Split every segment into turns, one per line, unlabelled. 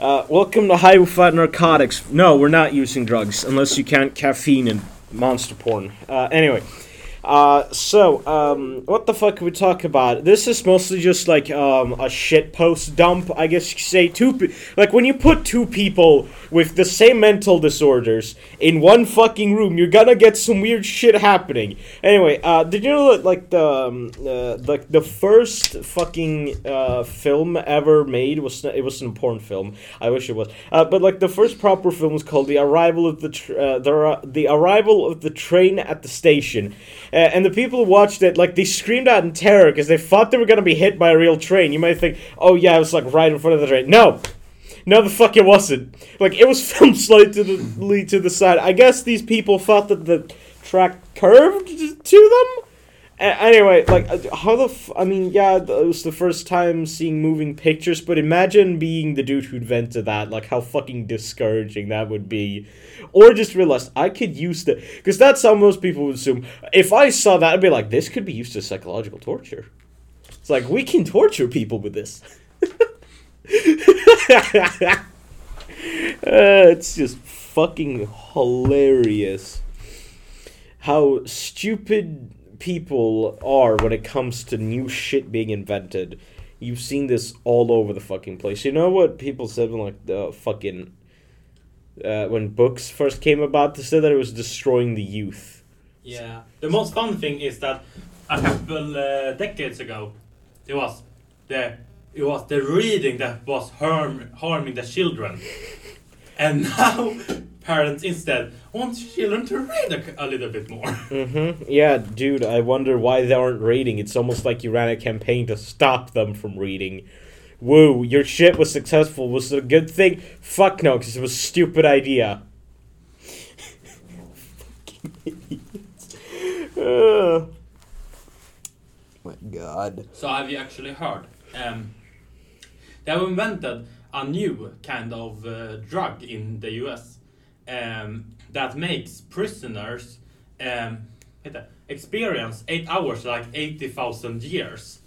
Uh, welcome to High Fat Narcotics. No, we're not using drugs unless you count caffeine and monster porn. Uh, anyway, uh, so um, what the fuck we talk about? This is mostly just like um, a shit post dump, I guess you say. Two pe- like when you put two people with the same mental disorders in one fucking room, you're gonna get some weird shit happening. Anyway, uh, did you know that like the um, uh, like the first fucking uh, film ever made was it was an porn film. I wish it was, uh, but like the first proper film was called The Arrival of the tr- uh, the the Arrival of the Train at the Station, and the people who watched it like they screamed out in terror because they thought they were gonna be hit by a real train. You might think, oh yeah, it was like right in front of the train. No. No, the fuck it wasn't. Like it was filmed slightly to the to the side. I guess these people thought that the track curved to them. Anyway, like uh, how the f- I mean, yeah, it was the first time seeing moving pictures, but imagine being the dude who invented that. Like how fucking discouraging that would be, or just realize I could use the because that's how most people would assume. If I saw that, I'd be like, this could be used as psychological torture. It's like we can torture people with this. uh, it's just fucking hilarious how stupid people are when it comes to new shit being invented. You've seen this all over the fucking place. You know what people said when like the fucking uh, when books first came about? They said that it was destroying the youth.
Yeah. The most fun thing is that a couple uh, decades ago, it was the it was the reading that was harm, harming the children, and now parents instead want children to read a, a little bit more.
Mm-hmm. Yeah, dude, I wonder why they aren't reading. It's almost like you ran a campaign to stop them from reading. Woo, your shit was successful. Was it a good thing? Fuck no, because it was a stupid idea. Ugh. my god.
So have you actually heard? Um, they have invented a new kind of uh, drug in the U.S. Um, that makes prisoners um, experience eight hours like eighty thousand years.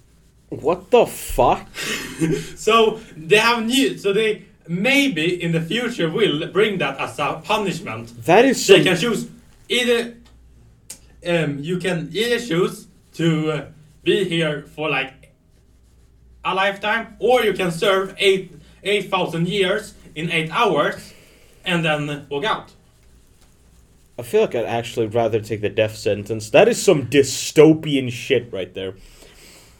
What the fuck?
So they have new. So they maybe in the future will bring that as a punishment.
That is
They
some
can choose either. Um, you can either choose to uh, be here for like a lifetime, or you can serve eight eight thousand years in eight hours, and then walk out.
I feel like I'd actually rather take the death sentence. That is some dystopian shit right there.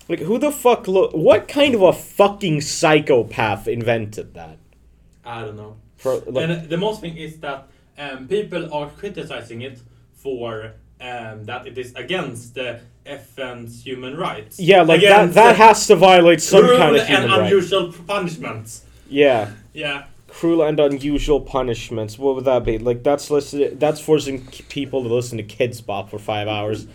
Like, who the fuck? Lo- what kind of a fucking psychopath invented that?
I don't know.
For, like,
and the most thing is that um, people are criticizing it for um, that it is against the FN's human rights.
yeah, like that.
Against
That has to violate some kind of
and
human right.
unusual punishments.
Yeah,
Yeah.
Cruel and unusual punishments. What would that be? Like that's listed. That's forcing people to listen to Kidz Bop for five hours.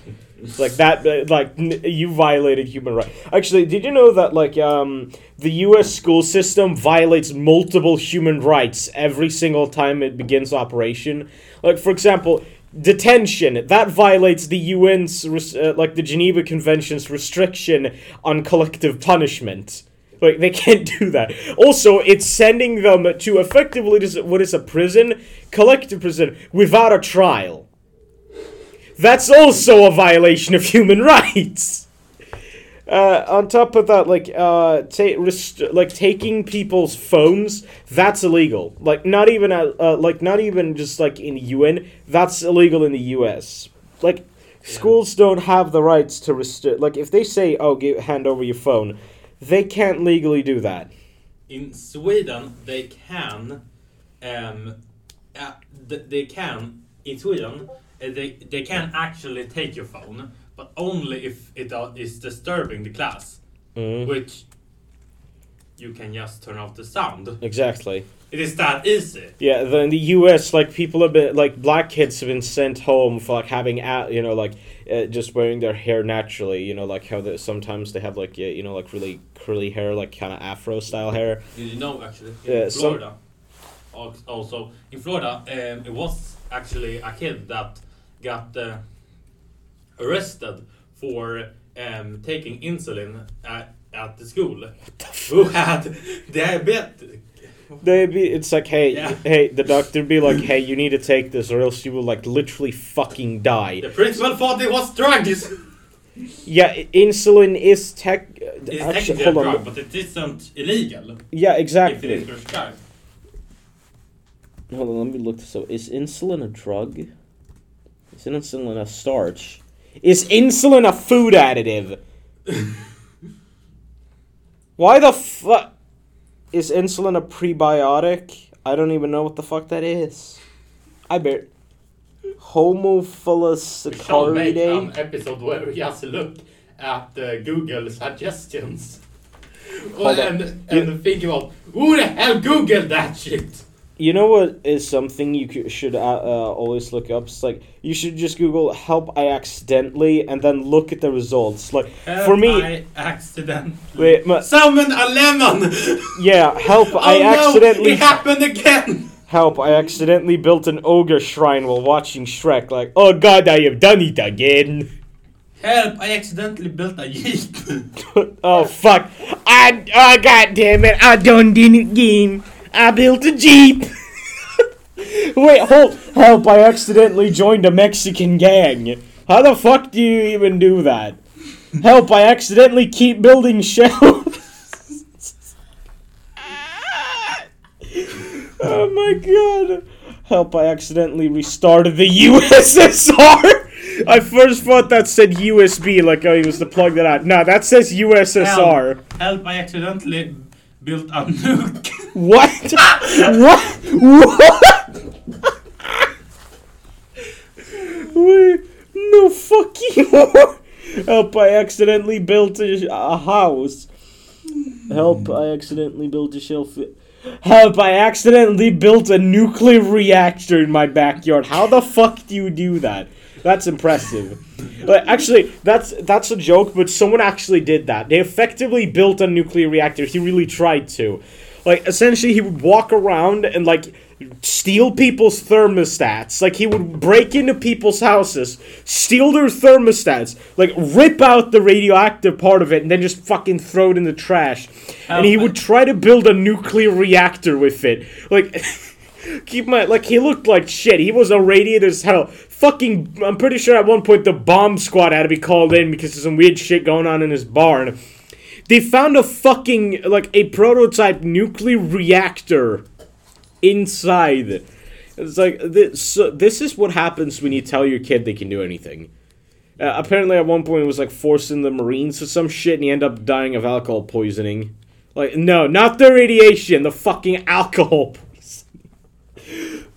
Like that. uh, Like you violated human rights. Actually, did you know that like um the U.S. school system violates multiple human rights every single time it begins operation? Like for example. Detention that violates the UN's uh, like the Geneva Convention's restriction on collective punishment. Like they can't do that. Also, it's sending them to effectively what is a prison, collective prison, without a trial. That's also a violation of human rights. Uh, on top of that, like uh, ta- rest- like taking people's phones, that's illegal. Like not even a, uh, like not even just like in the UN, that's illegal in the U.S. Like schools don't have the rights to restrict. Like if they say, "Oh, give, hand over your phone," they can't legally do that.
in Sweden they can um, uh, they can in Sweden uh, they they can actually take your phone but only if it uh, disturbing the class
Mm.
which you can just turn off the sound
Exactly.
it is that easy
Yeah, the, in the U.S., like people have been like black kids have been sent home for like having a you know like uh, just wearing their hair naturally. You know, like how they, sometimes they have like yeah, you know like really curly hair, like kind of Afro style hair.
you know actually in
Yeah, some-
Florida al- also in Florida um, it was actually a kid that got uh, arrested for um, taking insulin at, at the school who had diabetes
They'd be, it's like, hey,
Yeah.
hey, the doctor be like, hey, you need to take this, or else you will like literally fucking die.
The principal thought it was drugs.
Yeah, insulin is tech.
It's
actually,
technically a
hold
drug,
on.
but it isn't illegal
Yeah,
if it
exactly.
prescribed.
Hold on, let me look this up. Is insulin a drug? Is insulin a starch? Is insulin a food additive? Why the fuck? Is insulin a prebiotic? I don't even know what the fuck that is. I bet.
We shall make an episode where we just look at uh, Google suggestions.
Hold on.
and and think about who the hell Googled that shit?
You know what is something you should uh, uh, always look up? It's like you should just Google "help I accidentally" and then look at the results. Like for me,
I accidentally
wait, ma-
summon a lemon.
yeah, help
oh
I
no,
accidentally
it happened again.
help I accidentally built an ogre shrine while watching Shrek. Like, oh god, I have done it again.
Help! I accidentally built a jeep.
oh fuck! I oh god damn it! I done did it again. I built a jeep. Wait, hold help! I accidentally joined a Mexican gang. How the fuck do you even do that? Help! I accidentally keep building shelves. oh my god! Help! I accidentally restarted the USSR. I first thought that said USB, like oh, I was to plug that out. No, that says USSR.
Help! I accidentally built a nuke.
What? what? What? Wait, no, fuck you. Help, I accidentally built a, a house. Help, I accidentally built a shelf. Help, I accidentally built a nuclear reactor in my backyard. How the fuck do you do that? That's impressive. But actually, that's that's a joke, but someone actually did that. They effectively built a nuclear reactor. He really tried to. Like essentially he would walk around and like steal people's thermostats. Like he would break into people's houses, steal their thermostats, like rip out the radioactive part of it and then just fucking throw it in the trash. And um, he would try to build a nuclear reactor with it. Like keep my like he looked like shit. He was irradiated as hell. Fucking I'm pretty sure at one point the bomb squad had to be called in because there's some weird shit going on in his barn. They found a fucking like a prototype nuclear reactor inside. It's like this. So this is what happens when you tell your kid they can do anything. Uh, apparently, at one point, it was like forcing the Marines to some shit, and he ended up dying of alcohol poisoning. Like, no, not the radiation, the fucking alcohol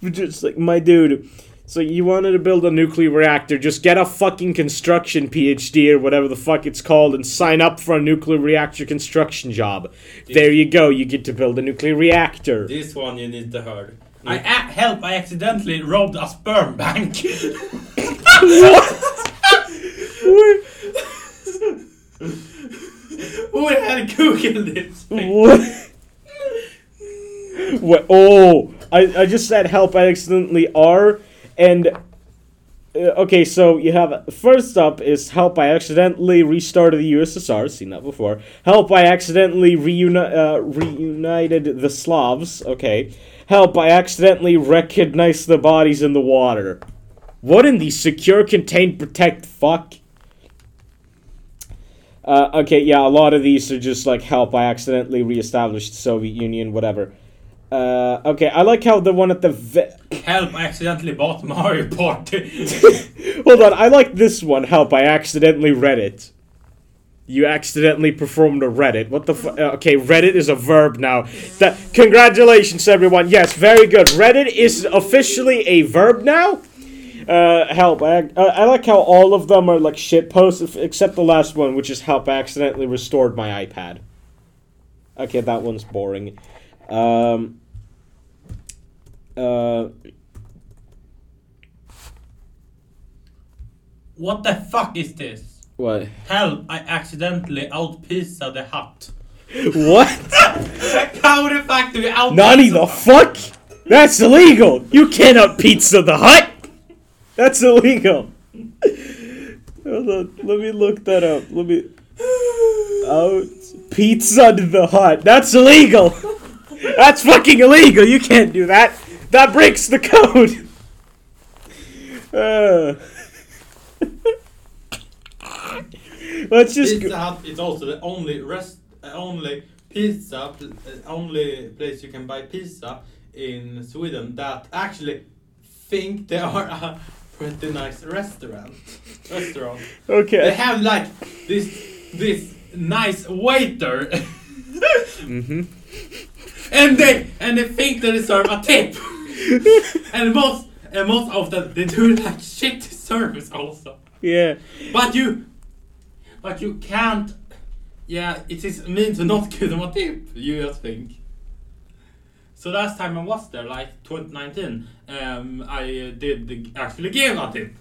Just like my dude. So you wanted to build a nuclear reactor, just get a fucking construction PhD or whatever the fuck it's called and sign up for a nuclear reactor construction job. There you go, you get to build a nuclear reactor.
This one you need to hear. I a- help! I accidentally robbed a sperm bank. What? Who had googled this?
What? what? Oh, I, I just said help. I accidentally are, and uh, okay. So you have first up is help. I accidentally restarted the USSR. Seen that before. Help. I accidentally reuni- uh, reunited the Slavs. Okay. Help. I accidentally recognized the bodies in the water. What in the secure, contained, protect fuck? Uh, okay, yeah, a lot of these are just like help. I accidentally reestablished the Soviet Union, whatever. Uh, okay, I like how the one at the ve-
Help! I accidentally bought Mario Party.
hold on. I like this one. Help! I accidentally read it. You accidentally performed a Reddit. What the fu- uh, Okay, Reddit is a verb now. That congratulations, everyone. Yes, very good. Reddit is officially a verb now. Uh, help! I, uh, I like how all of them are like shit posts, except the last one, which is help. I accidentally restored my iPad. Okay, that one's boring. Um. Uh.
what the fuck is this?
What?
Help! I accidentally out pizza the hut.
What?
How the fuck do we out
Nani the fuck? That's illegal. You cannot pizza the hut. That's illegal. Hold on, let me look that up. Let me out pizza the hut. That's illegal. That's fucking illegal. You can't do that. That breaks the code. Uh. Let's just
Pizza. Hut is also the only rest, uh, only pizza, uh, only place you can buy pizza in Sweden that actually think they are a pretty nice restaurant. Restaurant.
Okay.
They have like this this nice waiter,
Mm-hmm.
and they and they think they deserve a tip. and most and most of them they do like shit service also.
Yeah.
But you, but you can't. Yeah, it is mean to not give them a tip. You just think. So last time I was there, like 2019, um, I did actually give a tip.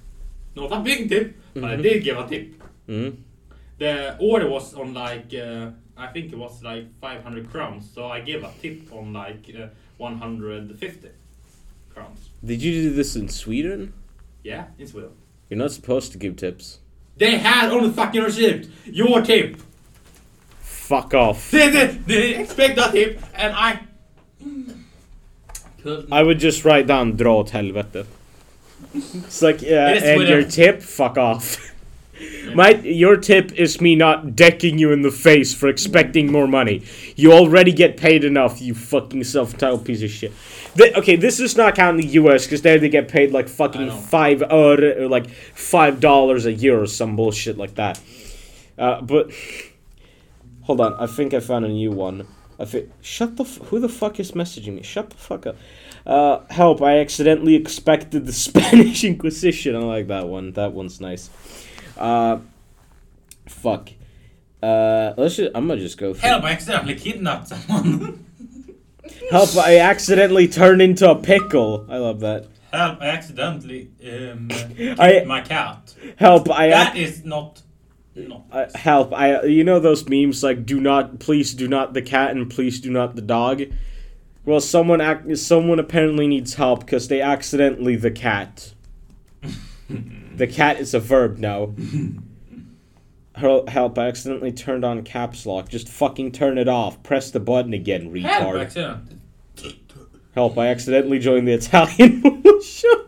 Not a big tip, but I
Mhm.
did give a tip.
Mm.
The order was on like uh, I think it was like 500 crowns, so I gave a tip on like uh, 150 crowns.
Did you do this in Sweden?
Yeah, in Sweden.
You're not supposed to give tips.
They had on the fucking receipt your tip.
Fuck off.
They, they, they expect that tip, and I. Could
I would just write down dra åt helvete. It's like, yeah,
It is
and your tip, fuck off. My, your tip is me not decking you in the face for expecting more money. You already get paid enough, you fucking self-titled piece of shit. Th- okay, this is not counting the U.S. because there they get paid like fucking five öre or like five dollars a year or some bullshit like that. Uh, but hold on, I think I found a new one. I think shut the f- who the fuck is messaging me? Shut the fuck up. Uh, help! I accidentally expected the Spanish Inquisition. I like that one. That one's nice. Uh, fuck. Uh, let's just. I'm gonna just go. Through.
help! I accidentally kidnapped someone.
Help! I accidentally turned into a pickle. I love that.
help! I accidentally um,
I-
my cat.
Help! I.
That
ac-
is not. No.
uh, help! I. You know those memes like "Do not, please, do not the cat and please do not the dog." Well, someone act. Someone apparently needs help because they accidentally the cat. the cat is a verb now. Help! I accidentally turned on caps lock. Just fucking turn it off. Press the button again, retard.
Accidentally.
Help! I accidentally joined the Italian militia.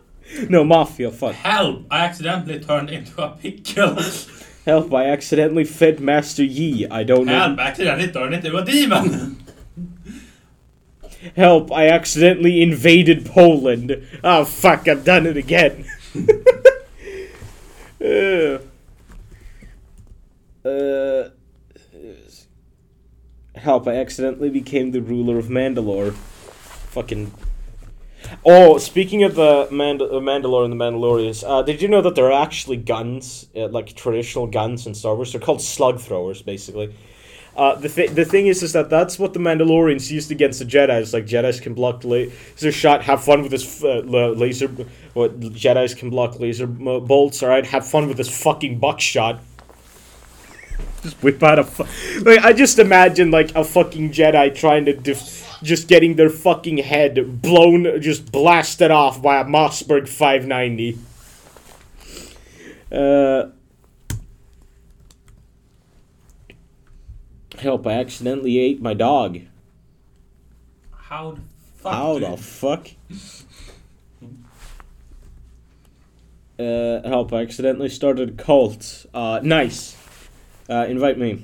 No, mafia. Fuck.
Help! I accidentally turned into a pickle.
Help! I accidentally fed Master Yi. I don't know.
help! I accidentally turned into a demon.
Help! I accidentally invaded Poland. Oh fuck! I've done it again. uh, uh, help! I accidentally became the ruler of Mandalore. Fucking. Oh, speaking of the Mand- uh, Mandalore and the Mandalorians, uh, did you know that there are actually guns, uh, like traditional guns in Star Wars? They're called slug throwers, basically. Uh, the th- the thing is, is that that's what the Mandalorians used against the Jedi's. Like Jedi's can block laser shot. Have fun with this uh, laser. What Jedi's can block laser mo- bolts. All right, have fun with this fucking buckshot. Just whip out a fu- like I just imagine like a fucking Jedi trying to def- just getting their fucking head blown, just blasted off by a Mossberg 590. Uh. Help! I accidentally ate my dog.
How the fuck?
How
do
the fuck? Uh, help! I accidentally started a cult. Uh, nice. Uh, invite me.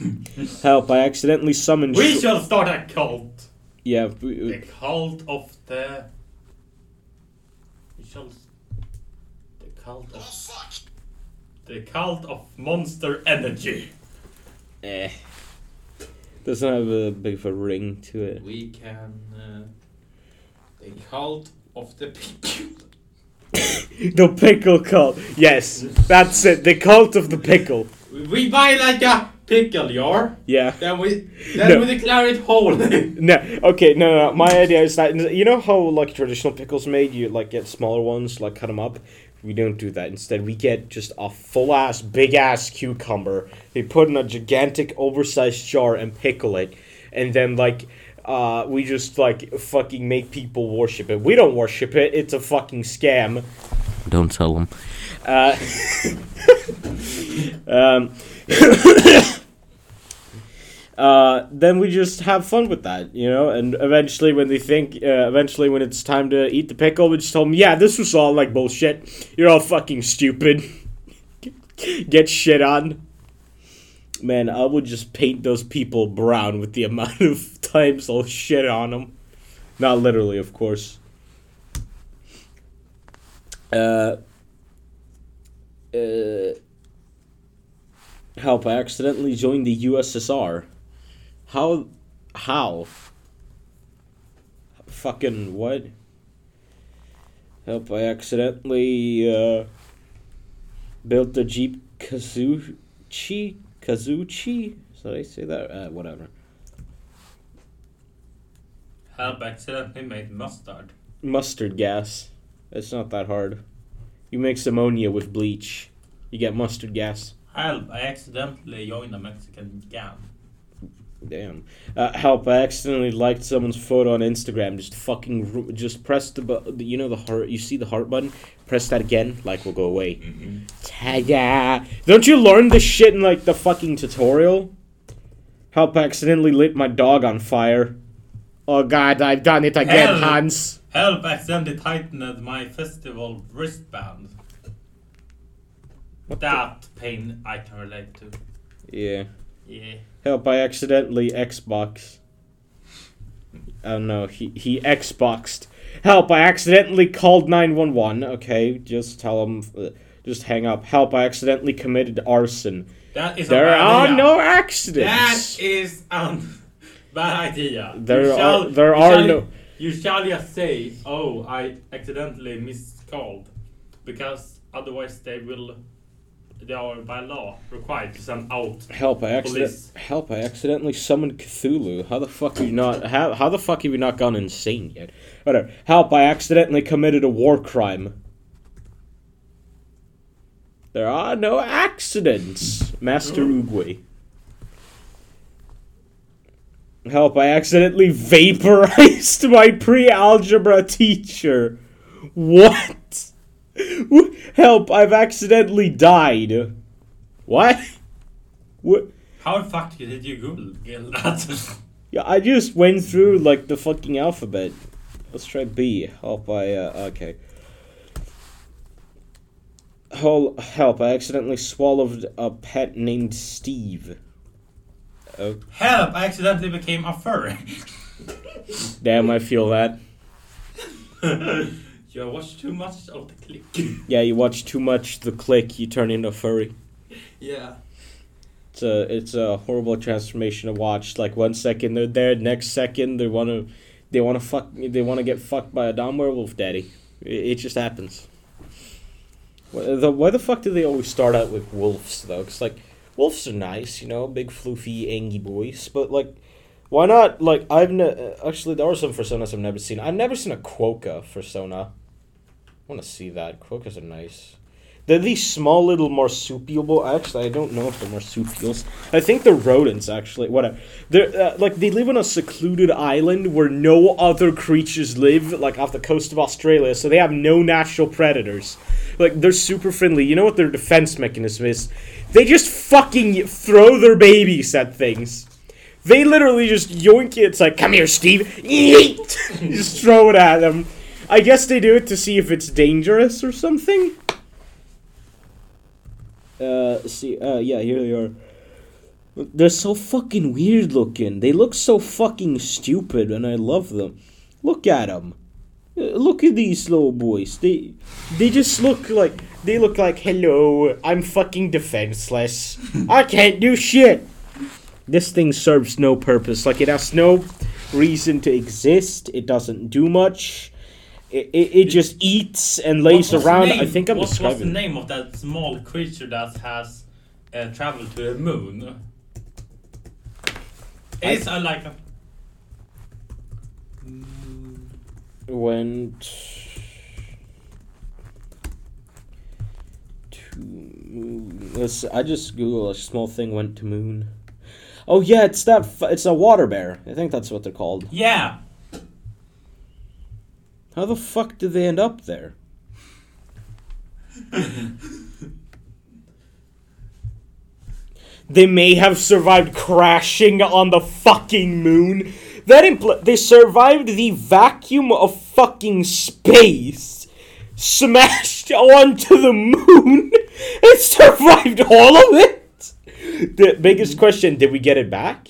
help! I accidentally summoned.
We
Sh-
shall start a cult.
yeah.
The
we-
cult of the. We shall. The cult of. Oh, The cult of Monster Energy.
Eh. Doesn't have a big of a ring to it.
We can. Uh, the cult of the pickle.
The pickle cult. Yes, that's it. The cult of the pickle.
We buy like a pickle jar,
Yeah.
then we then
No.
we declare it holy.
No, okay, no, no, no. My idea is that you know how like traditional pickles made, you like get smaller ones, like cut them up. We don't do that. Instead, we get just a full ass, big ass cucumber. They put in a gigantic, oversized jar and pickle it, and then like, uh, we just like fucking make people worship it. We don't worship it. It's a fucking scam.
Don't tell them.
Uh, um, uh, then we just have fun with that, you know. And eventually, when they think, uh, eventually when it's time to eat the pickle, we just tell them, yeah, this was all like bullshit. You're all fucking stupid. Get shit on. Man, I would just paint those people brown with the amount of times I'll shit on them. Not literally, of course. Uh, uh, help! I accidentally joined the USSR. How? How? Fucking what? Help! I accidentally uh, built the Jeep Kazuchi. Kazuchi? Did I say that? Uh, whatever.
Help accidentally made mustard.
Mustard gas. It's not that hard. You mix ammonia with bleach. You get mustard gas.
Help! I accidentally joined a Mexican gang.
Damn. Uh, help! I accidentally liked someone's photo on Instagram. Just fucking, just press the button. You know the heart. You see the heart button. Press that again. Like will go away. Ta-da! Don't you learn this shit in like the fucking tutorial? Help! I accidentally lit my dog on fire. Oh god! I've done it again,
Hell.
Hans.
Help! I accidentally tightened my festival wristband. that pain I can relate to.
Yeah.
Yeah.
Help! I accidentally Xbox. Oh no, he he Xboxed. Help! I accidentally called nine one one. Okay, just tell him. Uh, just hang up. Help! I accidentally committed arson.
That is
There
a bad
are
idea.
no accidents.
That is a bad idea.
There
You
are-
shall-
there
you
are
shall-
no-
You shall just say, "Oh, I accidentally miscalled," because otherwise they will. They are by law required to send out.
Help! I accident. Help! I accidentally summoned Cthulhu. How the fuck have you not? How how the fuck have you not gone insane yet? Whatever. Help! I accidentally committed a war crime. There are no accidents, Master hmm. Oogway. Help! I accidentally vaporized my pre-algebra teacher. What? Help! I've accidentally died. What? What?
How the fuck did you Google that?
Yeah, I just went through like the fucking alphabet. Let's try B. Help! I uh, okay. Hol- help! I accidentally swallowed a pet named Steve. Oh,
Help! I accidentally became a furry.
damn! I feel that.
you watched too much of the click.
Yeah, you watch too much The Click, you turn into a furry.
yeah.
It's a it's a horrible transformation to watch. Like one second they're there, next second they wanna they wanna fuck they wanna get fucked by a dumb werewolf daddy. It, it just happens. Why the, why the fuck do they always start out with wolves though? Cause like wolves are nice, you know, big floofy angy boys. But like, why not? Like I've ne- actually there are some personas I've never seen. I've never seen a quokka persona. I want to see that. Quokkas are nice. They're these small little marsupial. Actually, I don't know if they're marsupials. I think they're rodents. Actually, whatever. They're uh, like they live on a secluded island where no other creatures live, like off the coast of Australia. So they have no natural predators. Like they're super friendly. You know what their defense mechanism is? They just fucking throw their babies at things. They literally just yoink it. It's like, come here, Steve. Yeet! just throw it at them. I guess they do it to see if it's dangerous or something. Uh, see, uh, yeah, here they are. They're so fucking weird looking. They look so fucking stupid, and I love them. Look at them. Look at these little boys. They, they just look like they look like hello. I'm fucking defenseless. I can't do shit. This thing serves no purpose. Like it has no reason to exist. It doesn't do much. It, it, it just eats and lays
What was the
around. I think I'm
what was the name of that small creature that has uh, traveled to the moon? It's uh, like a.
went to moon. Let's. I just Google a small thing went to moon. Oh yeah, it's that. f- It's a water bear. I think that's what they're called.
Yeah!
How the fuck did they end up there? they may have survived crashing on the fucking moon. That impl- they survived the vacuum of fucking space, smashed onto the moon, and survived all of it. The biggest question: Did we get it back?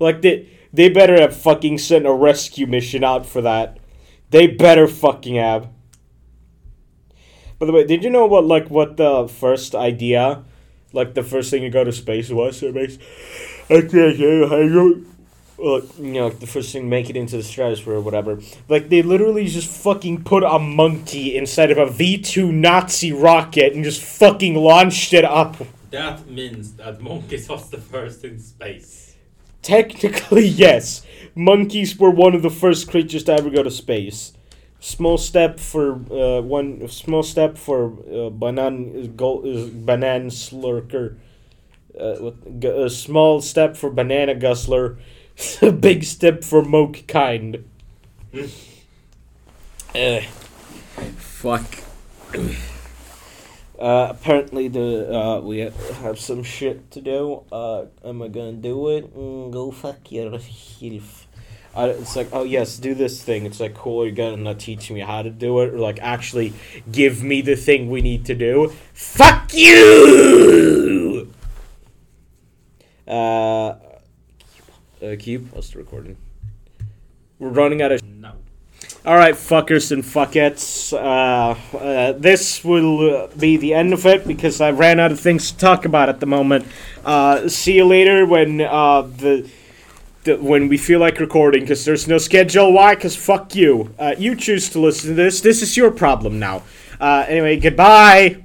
Like they they better have fucking sent a rescue mission out for that. They better fucking have. By the way, did you know what like what the first idea, like the first thing you go to space was? It makes, I don't. Well, you know, the first thing to make it into the stratosphere or whatever. Like they literally just fucking put a monkey inside of a V two Nazi rocket and just fucking launched it up.
That means that monkeys was the first in space.
Technically, yes. Monkeys were one of the first creatures to ever go to space. Small step for uh, one. Small step for uh, banan go, uh, banan slurker. Uh, a small step for banana guzzler. a big step for moke kind. Eh. fuck. Uh, apparently the uh, we have some shit to do. Uh, am I gonna do it? Mm, go fuck yourself. Uh, it's like, oh yes, do this thing. It's like, cool. You're gonna teach me how to do it, or like actually give me the thing we need to do. Fuck you. Uh, uh keep. The recording? We're running out of.
No.
All right, fuckers and fuckettes. Uh, uh, this will uh, be the end of it because I ran out of things to talk about at the moment. Uh, see you later when uh, the, the when we feel like recording because there's no schedule. Why? Because fuck you. Uh, you choose to listen to this. This is your problem now. Anyway, goodbye.